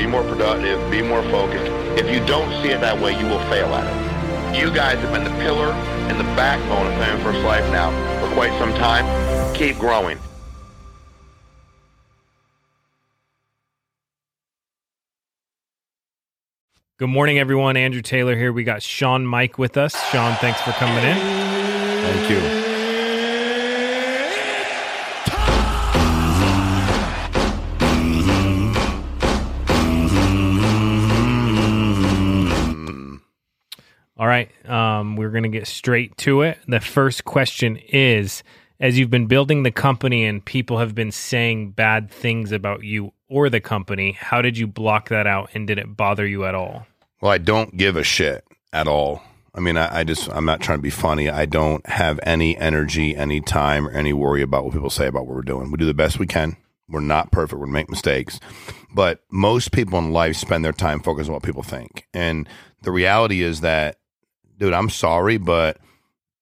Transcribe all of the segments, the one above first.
Be more productive. Be more focused. If you don't see it that way, you will fail at it. You guys have been the pillar and the backbone of Family First Life now for quite some time. Keep growing. Good morning, everyone. Andrew Taylor here. We got Shawn Meaike with us. Shawn, thanks for coming in. Thank you. All right. Um, we're going to get straight to it. The first question is As you've been building the company and people have been saying bad things about you or the company, how did you block that out and did it bother you at all? Well, I don't give a shit at all. I mean, I, I, just, I'm not trying to be funny. I don't have any energy, any time, or any worry about what people say about what we're doing. We do the best we can. We're not perfect. We make mistakes. But most people in life spend their time focused on what people think. And the reality is that, dude, I'm sorry, but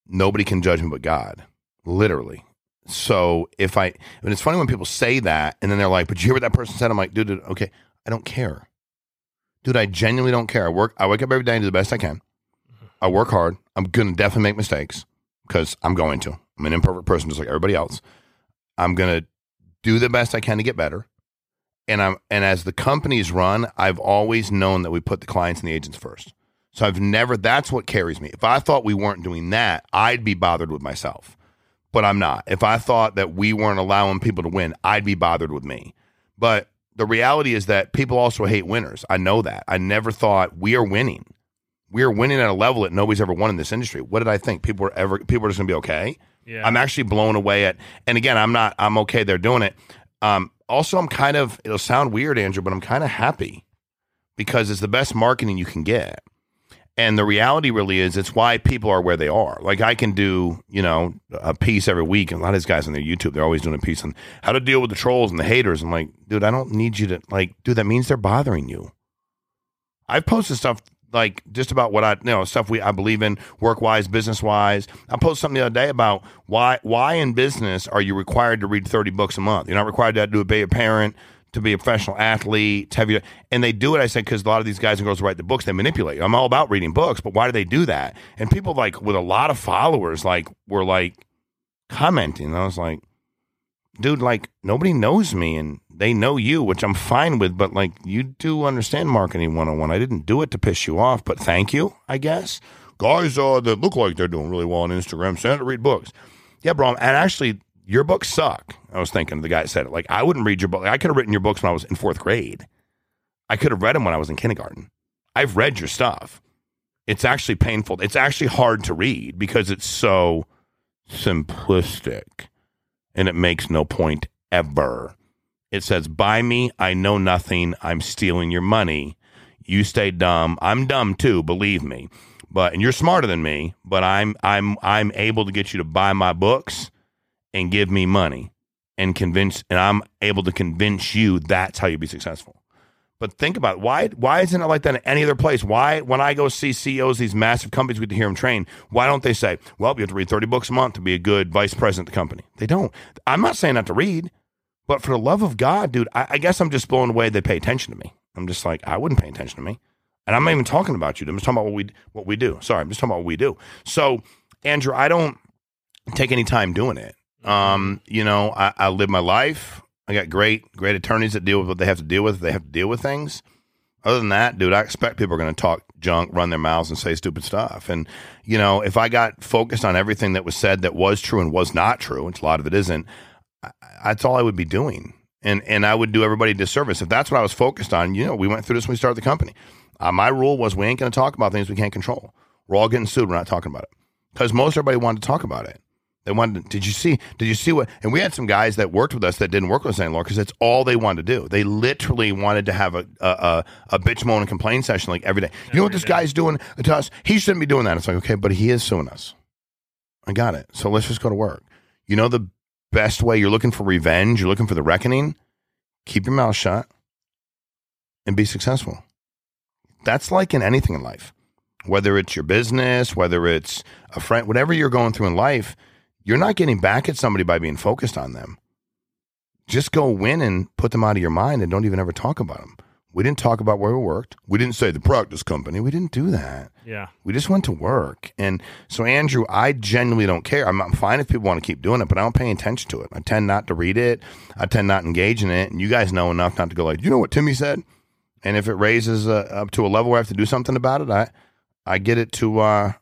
nobody can judge me but God, literally. So if I, and it's funny when people say that and then they're like, but you hear what that person said? I'm like, dude, dude okay, I don't care dude, I genuinely don't care. I work, I wake up every day and do the best I can. Mm-hmm. I work hard. I'm going to definitely make mistakes because I'm going to. I'm an imperfect person just like everybody else. I'm going to do the best I can to get better. And I'm and as the companies run, I've always known that we put the clients and the agents first. So I've never that's what carries me. If I thought we weren't doing that, I'd be bothered with myself. But I'm not. If I thought that we weren't allowing people to win, I'd be bothered with me. But the reality is that people also hate winners. I know that. I never thought we are winning. We are winning at a level that nobody's ever won in this industry. What did I think? People were ever people are just gonna be okay. Yeah. I'm actually blown away at and again, I'm not I'm okay they're doing it. Um, also I'm kind of it'll sound weird, Andrew, but I'm kind of happy because it's the best marketing you can get. And the reality really is it's why people are where they are. Like I can do, you know, a piece every week. And a lot of these guys on their YouTube, they're always doing a piece on how to deal with the trolls and the haters. I'm like, dude, I don't need you to like, dude, that means they're bothering you. I've posted stuff like just about what I you know, stuff we I believe in work wise, business wise. I posted something the other day about why why in business are you required to read 30 books a month? You're not required to do a be a parent to be a professional athlete, to have you, and they do it. I said because a lot of these guys and girls write the books, they manipulate. I'm all about reading books, but why do they do that? And people like with a lot of followers, like were like commenting. I was like, dude, like nobody knows me, and they know you, which I'm fine with. But like you do understand marketing 101. I didn't do it to piss you off, but thank you, I guess. Guys uh, that look like they're doing really well on Instagram, send to read books. Yeah, bro. And actually, your books suck. I was thinking the guy said it. Like, I wouldn't read your book. I could have written your books when I was in fourth grade. I could have read them when I was in kindergarten. I've read your stuff. It's actually painful. It's actually hard to read because it's so simplistic and it makes no point ever. It says, Buy me. I know nothing. I'm stealing your money. You stay dumb. I'm dumb too, believe me. But and you're smarter than me, but I'm I'm I'm able to get you to buy my books and give me money and convince and I'm able to convince you that's how you be successful. But think about it. why why isn't it like that in any other place? Why when I go see CEOs these massive companies we get to hear them train, why don't they say, Well, you have to read 30 books a month to be a good vice president of the company? They don't. I'm not saying not to read, but for the love of God, dude, I, I guess I'm just blown away they pay attention to me. I'm just like, I wouldn't pay attention to me. And I'm not even talking about you. I'm just talking about what we what we do. Sorry, I'm just talking about what we do. So, Andrew, I don't take any time doing it. Um, you know, I, I live my life. I got great, great attorneys that deal with what they have to deal with. They have to deal with things. Other than that, dude, I expect people are going to talk junk, run their mouths, and say stupid stuff. And you know, if I got focused on everything that was said that was true and was not true, which a lot of it isn't, I, that's all I would be doing. And and I would do everybody a disservice if that's what I was focused on. You know, we went through this when we started the company. Uh, my rule was we ain't going to talk about things we can't control. We're all getting sued. We're not talking about it because most everybody wanted to talk about it. They wanted. Did you see? Did you see what? And we had some guys that worked with us that didn't work with us anymore because that's all they wanted to do. They literally wanted to have a a, a, a bitch moan and complain session like every day. You know what this guy's doing to us? He shouldn't be doing that. It's like okay, but he is suing us. I got it. So let's just go to work. You know the best way. You're looking for revenge. You're looking for the reckoning. Keep your mouth shut and be successful. That's like in anything in life, whether it's your business, whether it's a friend, whatever you're going through in life you're not getting back at somebody by being focused on them. Just go win and put them out of your mind and don't even ever talk about them. We didn't talk about where we worked. We didn't say the practice company. We didn't do that. Yeah. We just went to work. And so, Andrew, I genuinely don't care. I'm, I'm fine if people want to keep doing it, but I don't pay attention to it. I tend not to read it. I tend not to engage in it. And you guys know enough not to go like, you know what Timmy said? And if it raises uh, up to a level where I have to do something about it, I, I get it to uh,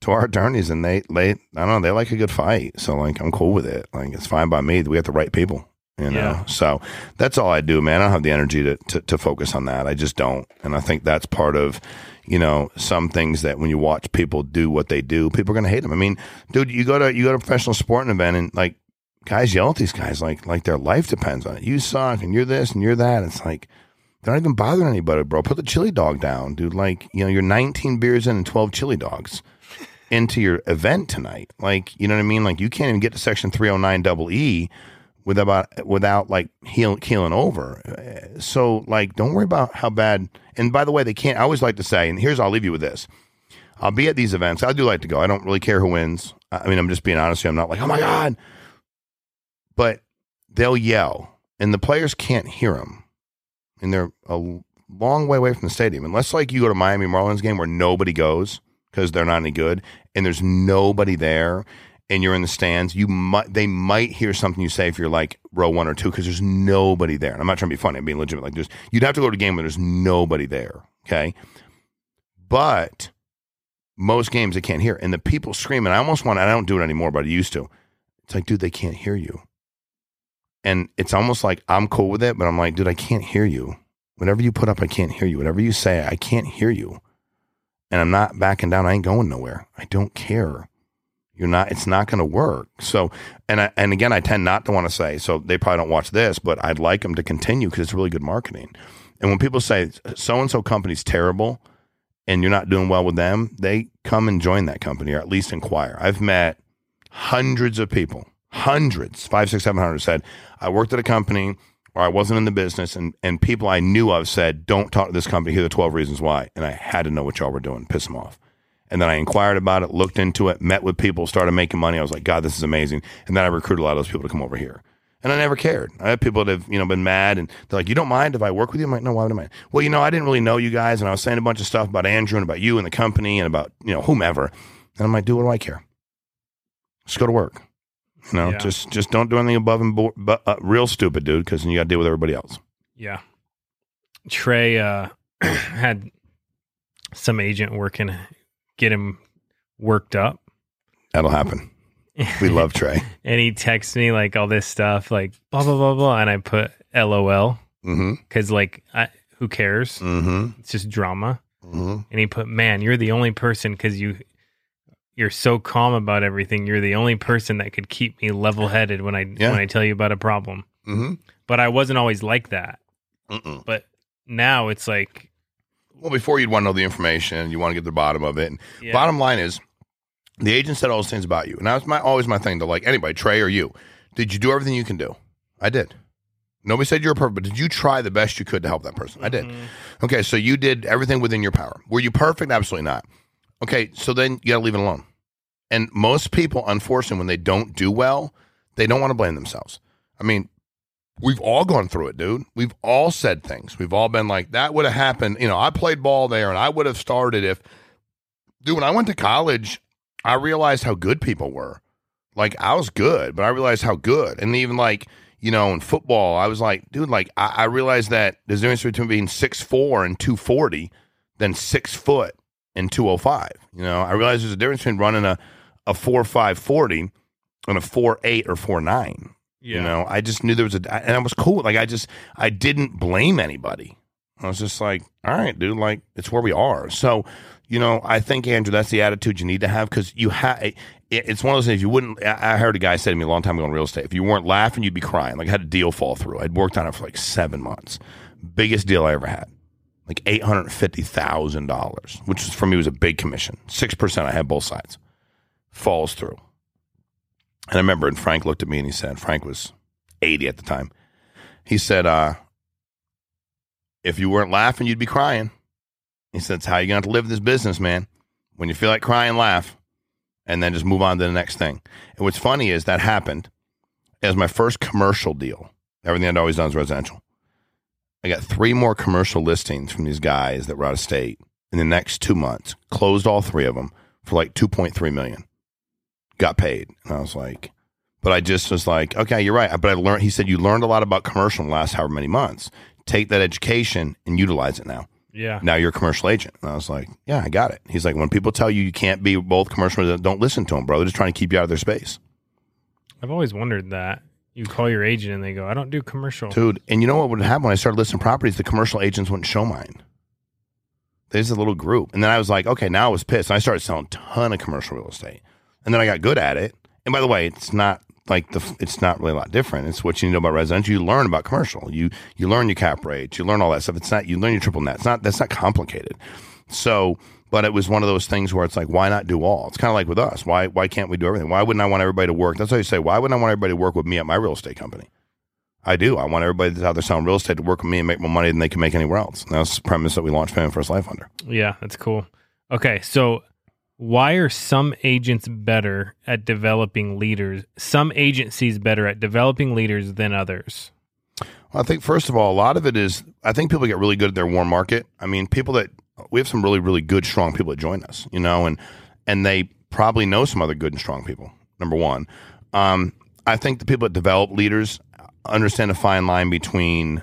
to our attorneys and they, they, I don't know, they like a good fight. So like, I'm cool with it. Like, it's fine by me. We have the right people, you know? Yeah. So that's all I do, man. I don't have the energy to, to, to focus on that. I just don't. And I think that's part of, you know, some things that when you watch people do what they do, people are going to hate them. I mean, dude, you go to, you go to a professional sporting event and like guys yell at these guys like, like their life depends on it. You suck and you're this and you're that. It's like, they're not even bothering anybody, bro. Put the chili dog down, dude. Like, you know, you're 19 beers in and 12 chili dogs into your event tonight. Like, you know what I mean? Like, you can't even get to section 309 double E without, without like heel, keeling over. So, like, don't worry about how bad. And by the way, they can't, I always like to say, and here's, I'll leave you with this. I'll be at these events. I do like to go. I don't really care who wins. I mean, I'm just being honest. with you. I'm not like, oh my God. But they'll yell, and the players can't hear them. And they're a long way away from the stadium. Unless, like, you go to Miami Marlins game where nobody goes because they're not any good, and there's nobody there, and you're in the stands, you might they might hear something you say if you're like row one or two because there's nobody there. And I'm not trying to be funny. I'm being legitimate. Like, there's you'd have to go to a game where there's nobody there. Okay, but most games they can't hear, and the people screaming. I almost want. I don't do it anymore, but I used to. It's like, dude, they can't hear you. And it's almost like I'm cool with it, but I'm like, dude, I can't hear you. Whatever you put up, I can't hear you. Whatever you say, I can't hear you. And I'm not backing down. I ain't going nowhere. I don't care. You're not. It's not going to work. So, and I, and again, I tend not to want to say. So they probably don't watch this, but I'd like them to continue because it's really good marketing. And when people say so and so company's terrible, and you're not doing well with them, they come and join that company or at least inquire. I've met hundreds of people, hundreds, five, six, seven hundred said, I worked at a company or I wasn't in the business and, and people I knew of said, don't talk to this company. Here are the 12 reasons why. And I had to know what y'all were doing, piss them off. And then I inquired about it, looked into it, met with people, started making money. I was like, God, this is amazing. And then I recruited a lot of those people to come over here. And I never cared. I had people that have, you know, been mad and they're like, you don't mind if I work with you? I'm like, no, why would I mind? Well, you know, I didn't really know you guys. And I was saying a bunch of stuff about Andrew and about you and the company and about, you know, whomever. And I'm like, dude, what do I care? Just go to work. You know, Yeah. just just don't do anything above and board, but uh, real stupid, dude, because then you got to deal with everybody else. Yeah. Trey uh, had some agent working, get him worked up. That'll happen. We love Trey. and he texts me like all this stuff, like blah, blah, blah, blah. And I put LOL Mm-hmm. because, like, I, who cares? Mm-hmm. It's just drama. Mm-hmm. And he put, man, you're the only person because you. You're so calm about everything. You're the only person that could keep me level headed when I Yeah. when I tell you about a problem. Mm-hmm. But I wasn't always like that. Mm-mm. But now it's like, Well, before you'd want to know the information, you want to get to the bottom of it. And yeah, Bottom line is, the agent said all those things about you, and that's my always my thing to like anybody, Trey or you. Did you do everything you can do? I did. Nobody said you were perfect, but did you try the best you could to help that person? I did. Mhm. Okay, so you did everything within your power. Were you perfect? Absolutely not. Okay, so then you got to leave it alone. And most people, unfortunately, when they don't do well, they don't want to blame themselves. I mean, we've all gone through it, dude. We've all said things. We've all been like, that would have happened. You know, I played ball there and I would have started if, dude, when I went to college, I realized how good people were. Like, I was good, but I realized how good. And even like, you know, in football, I was like, dude, like, I, I realized that there's a difference between being 6'4 and 240 than six foot and 205. You know, I realized there's a difference between running a, a 4'5 40 and a 4'8 or 4'9. yeah, You know, I just knew there was a, and I was cool. Like, I just, I didn't blame anybody. I was just like, all right, dude, like, it's where we are. So, you know, I think, Andrew, that's the attitude you need to have because you have, it, it's one of those things you wouldn't. I I heard a guy say to me a long time ago in real estate, if you weren't laughing, you'd be crying. Like I had a deal fall through. I'd worked on it for like seven months. Biggest deal I ever had. Like eight hundred fifty thousand dollars, which was, for me was a big commission. Six percent. I had both sides. Falls through. And I remember, and Frank looked at me and he said, Frank was eighty at the time. He said, uh, "If you weren't laughing, you'd be crying." He said, "It's how you're going to live this business, man. When you feel like crying, laugh, and then just move on to the next thing." And what's funny is that happened as my first commercial deal. Everything I'd always done is residential. I got three more commercial listings from these guys that were out of state in the next two months. Closed all three of them for like two point three million. Got paid, and I was like, but I just was like, okay, you're right. But I learned. He said you learned a lot about commercial in the last however many months. Take that education and utilize it now. Yeah. Now you're a commercial agent. And I was like, yeah, I got it. He's like, when people tell you you can't be both commercial, don't listen to them, bro. They're just trying to keep you out of their space. I've always wondered that. You call your agent and they go, I don't do commercial. Dude, and you know what would happen when I started listing properties? The commercial agents wouldn't show mine. There's a little group. And then I was like, okay, now I was pissed. And I started selling a ton of commercial real estate. And then I got good at it. And by the way, it's not like the it's not really a lot different. It's what you need to know about residential. You learn about commercial. You you learn your cap rates. You learn all that stuff. It's not you learn your triple net. It's not that's not complicated. So but it was one of those things where it's like, why not do all? It's kind of like with us. Why why can't we do everything? Why wouldn't I want everybody to work? That's why you say, why wouldn't I want everybody to work with me at my real estate company? I do. I want everybody that's out there selling real estate to work with me and make more money than they can make anywhere else. And that's the premise that we launched Family First Life under. Yeah, that's cool. Okay, so why are some agents better at developing leaders? Some agencies better at developing leaders than others. Well, I think first of all, a lot of it is I think people get really good at their warm market. I mean, people that we have some really, really good, strong people that join us, you know, and and they probably know some other good and strong people. Number one, um, I think the people that develop leaders understand a fine line between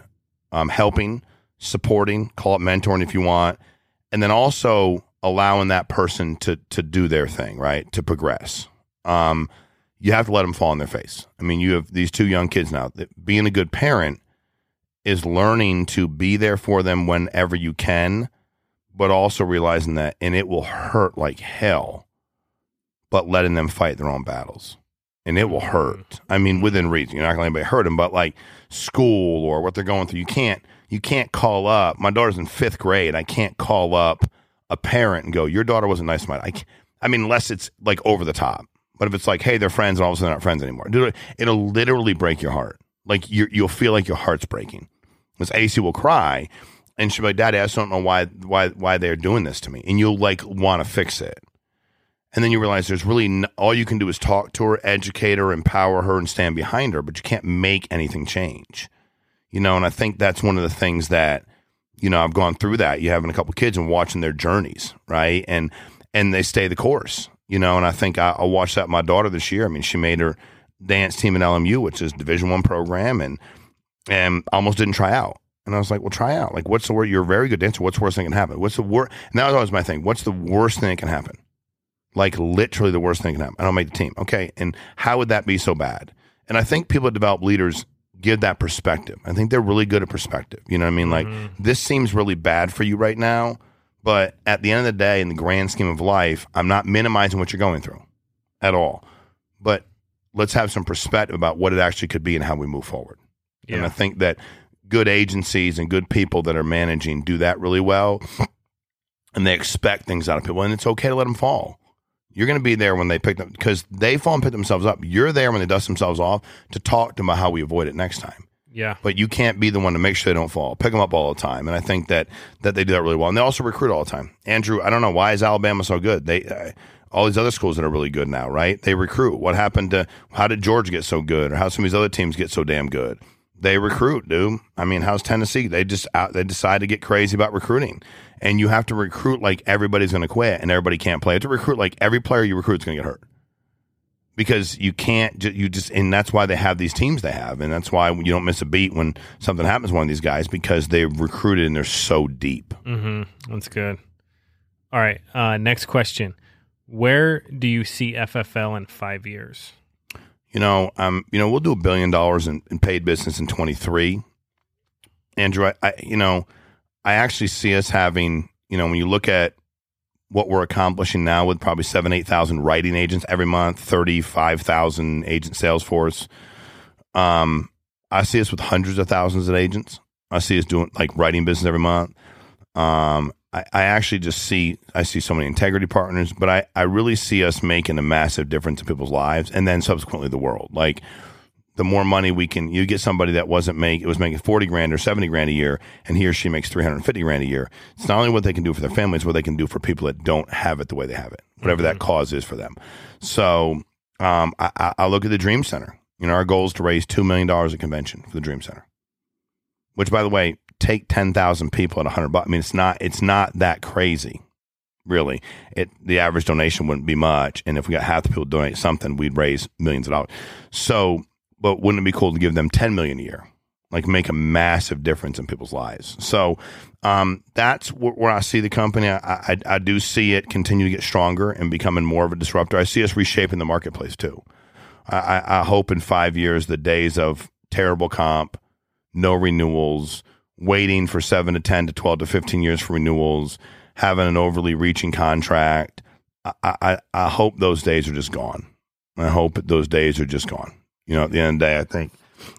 um, helping, supporting, call it mentoring if you want, and then also allowing that person to to do their thing, right, to progress. Um, you have to let them fall on their face. I mean, you have these two young kids now. That being a good parent is learning to be there for them whenever you can, but also realizing that, and it will hurt like hell, but letting them fight their own battles. And it will mm-hmm. hurt. I mean, mm-hmm. within reason. You're not going to let anybody hurt them, but like school or what they're going through, you can't. You can't call up. My daughter's in fifth grade. I can't call up a parent and go, "Your daughter wasn't nice to my." I, I mean, unless it's like over the top. But if it's like, "Hey, they're friends," and all of a sudden they're not friends anymore, dude, it'll literally break your heart. Like you, you'll feel like your heart's breaking. Because AC will cry, and she'll be like, "Daddy, I just don't know why, why, why they're doing this to me," and you'll like want to fix it. And then you realize there's really n- all you can do is talk to her, educate her, empower her, and stand behind her, but you can't make anything change. You know, and I think that's one of the things that you know I've gone through that. You having a couple kids and watching their journeys, right? And and they stay the course, you know. And I think I, I watched that my daughter this year. I mean, she made her dance team in LMU, which is Division One program, and and almost didn't try out. And I was like, well, try out. Like, what's the word? You're a very good dancer. What's the worst thing that can happen? What's the worst? And that was always my thing. What's the worst thing that can happen? Like, literally the worst thing that can happen. I don't make the team. Okay. And how would that be so bad? And I think people that develop leaders give that perspective. I think they're really good at perspective. You know what I mean? Like, mm-hmm. this seems really bad for you right now. But at the end of the day, in the grand scheme of life, I'm not minimizing what you're going through at all. But let's have some perspective about what it actually could be and how we move forward. And I think that good agencies and good people that are managing do that really well. And they expect things out of people. And it's okay to let them fall. You're going to be there when they pick them because they fall and pick themselves up. You're there when they dust themselves off to talk to them about how we avoid it next time. Yeah. But you can't be the one to make sure they don't fall. Pick them up all the time. And I think that that they do that really well. And they also recruit all the time. Andrew, I don't know why is Alabama so good. They uh, all these other schools that are really good now, right? They recruit. What happened to how did George get so good, or how some of these other teams get so damn good? They recruit, dude. I mean, how's Tennessee? They just out, they decide to get crazy about recruiting, and you have to recruit like everybody's going to quit and everybody can't play. You have to recruit like every player you recruit is going to get hurt because you can't. You just and that's why they have these teams they have, and that's why you don't miss a beat when something happens to one of these guys because they've recruited and they're so deep. Mm-hmm. That's good. All right. Uh, next question. Where do you see FFL in five years? You know, um, you know, we'll do a billion dollars in, in paid business in 23. Andrew, I, I, you know, I actually see us having, you know, when you look at what we're accomplishing now with probably seven, 8,000 writing agents every month, 35,000 agent sales force. Um, I see us with hundreds of thousands of agents. I see us doing like writing business every month. Um, I, I actually just see I see so many integrity partners, but I, I really see us making a massive difference in people's lives and then subsequently the world. Like the more money we can, you get somebody that wasn't make it was making forty grand or seventy grand a year, and he or she makes three hundred and fifty grand a year. It's not only what they can do for their families, what they can do for people that don't have it the way they have it, whatever that cause is for them. So um, I, I, look at the Dream Center. You know, our goal is to raise two million dollars at convention for the Dream Center. Which, by the way, take ten thousand people at a hundred bucks. I mean, it's not it's not that crazy, really. It the average donation wouldn't be much, and if we got half the people donate something, we'd raise millions of dollars. So, but wouldn't it be cool to give them ten million a year? Like make a massive difference in people's lives. So um, that's wh- where I see the company. I, I, I do see it continue to get stronger and becoming more of a disruptor. I see us reshaping the marketplace too. I, I hope in five years the days of terrible comp, no renewals, waiting for seven to 10 to 12 to 15 years for renewals, having an overly reaching contract. I, I, I hope those days are just gone. I hope those days are just gone. You know, at the end of the day, I think,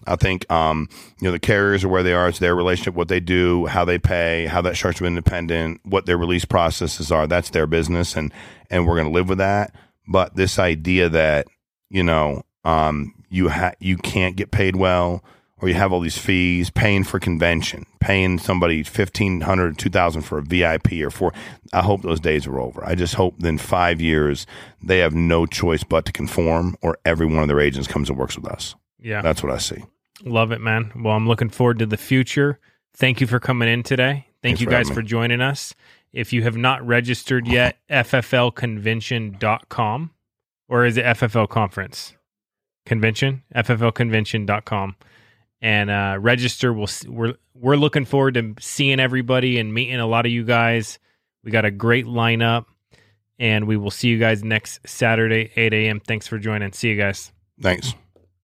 I think, um, you know, the carriers are where they are. It's their relationship, what they do, how they pay, how that starts with independent, what their release processes are. That's their business. And, and we're going to live with that. But this idea that, you know, um, you ha- you can't get paid well, or you have all these fees, paying for convention, paying somebody fifteen hundred, two thousand for a VIP or for. I hope those days are over. I just hope in five years they have no choice but to conform, or every one of their agents comes and works with us. Yeah. That's what I see. Love it, man. Well, I'm looking forward to the future. Thank you for coming in today. Thank Thanks you for guys having for joining us. If you have not registered yet, fflconvention.com or is it FFL conference? Convention, fflconvention.com. And uh, register. We'll, we're, we're looking forward to seeing everybody and meeting a lot of you guys. We got a great lineup, and we will see you guys next Saturday, 8 a.m. Thanks for joining. See you guys. Thanks.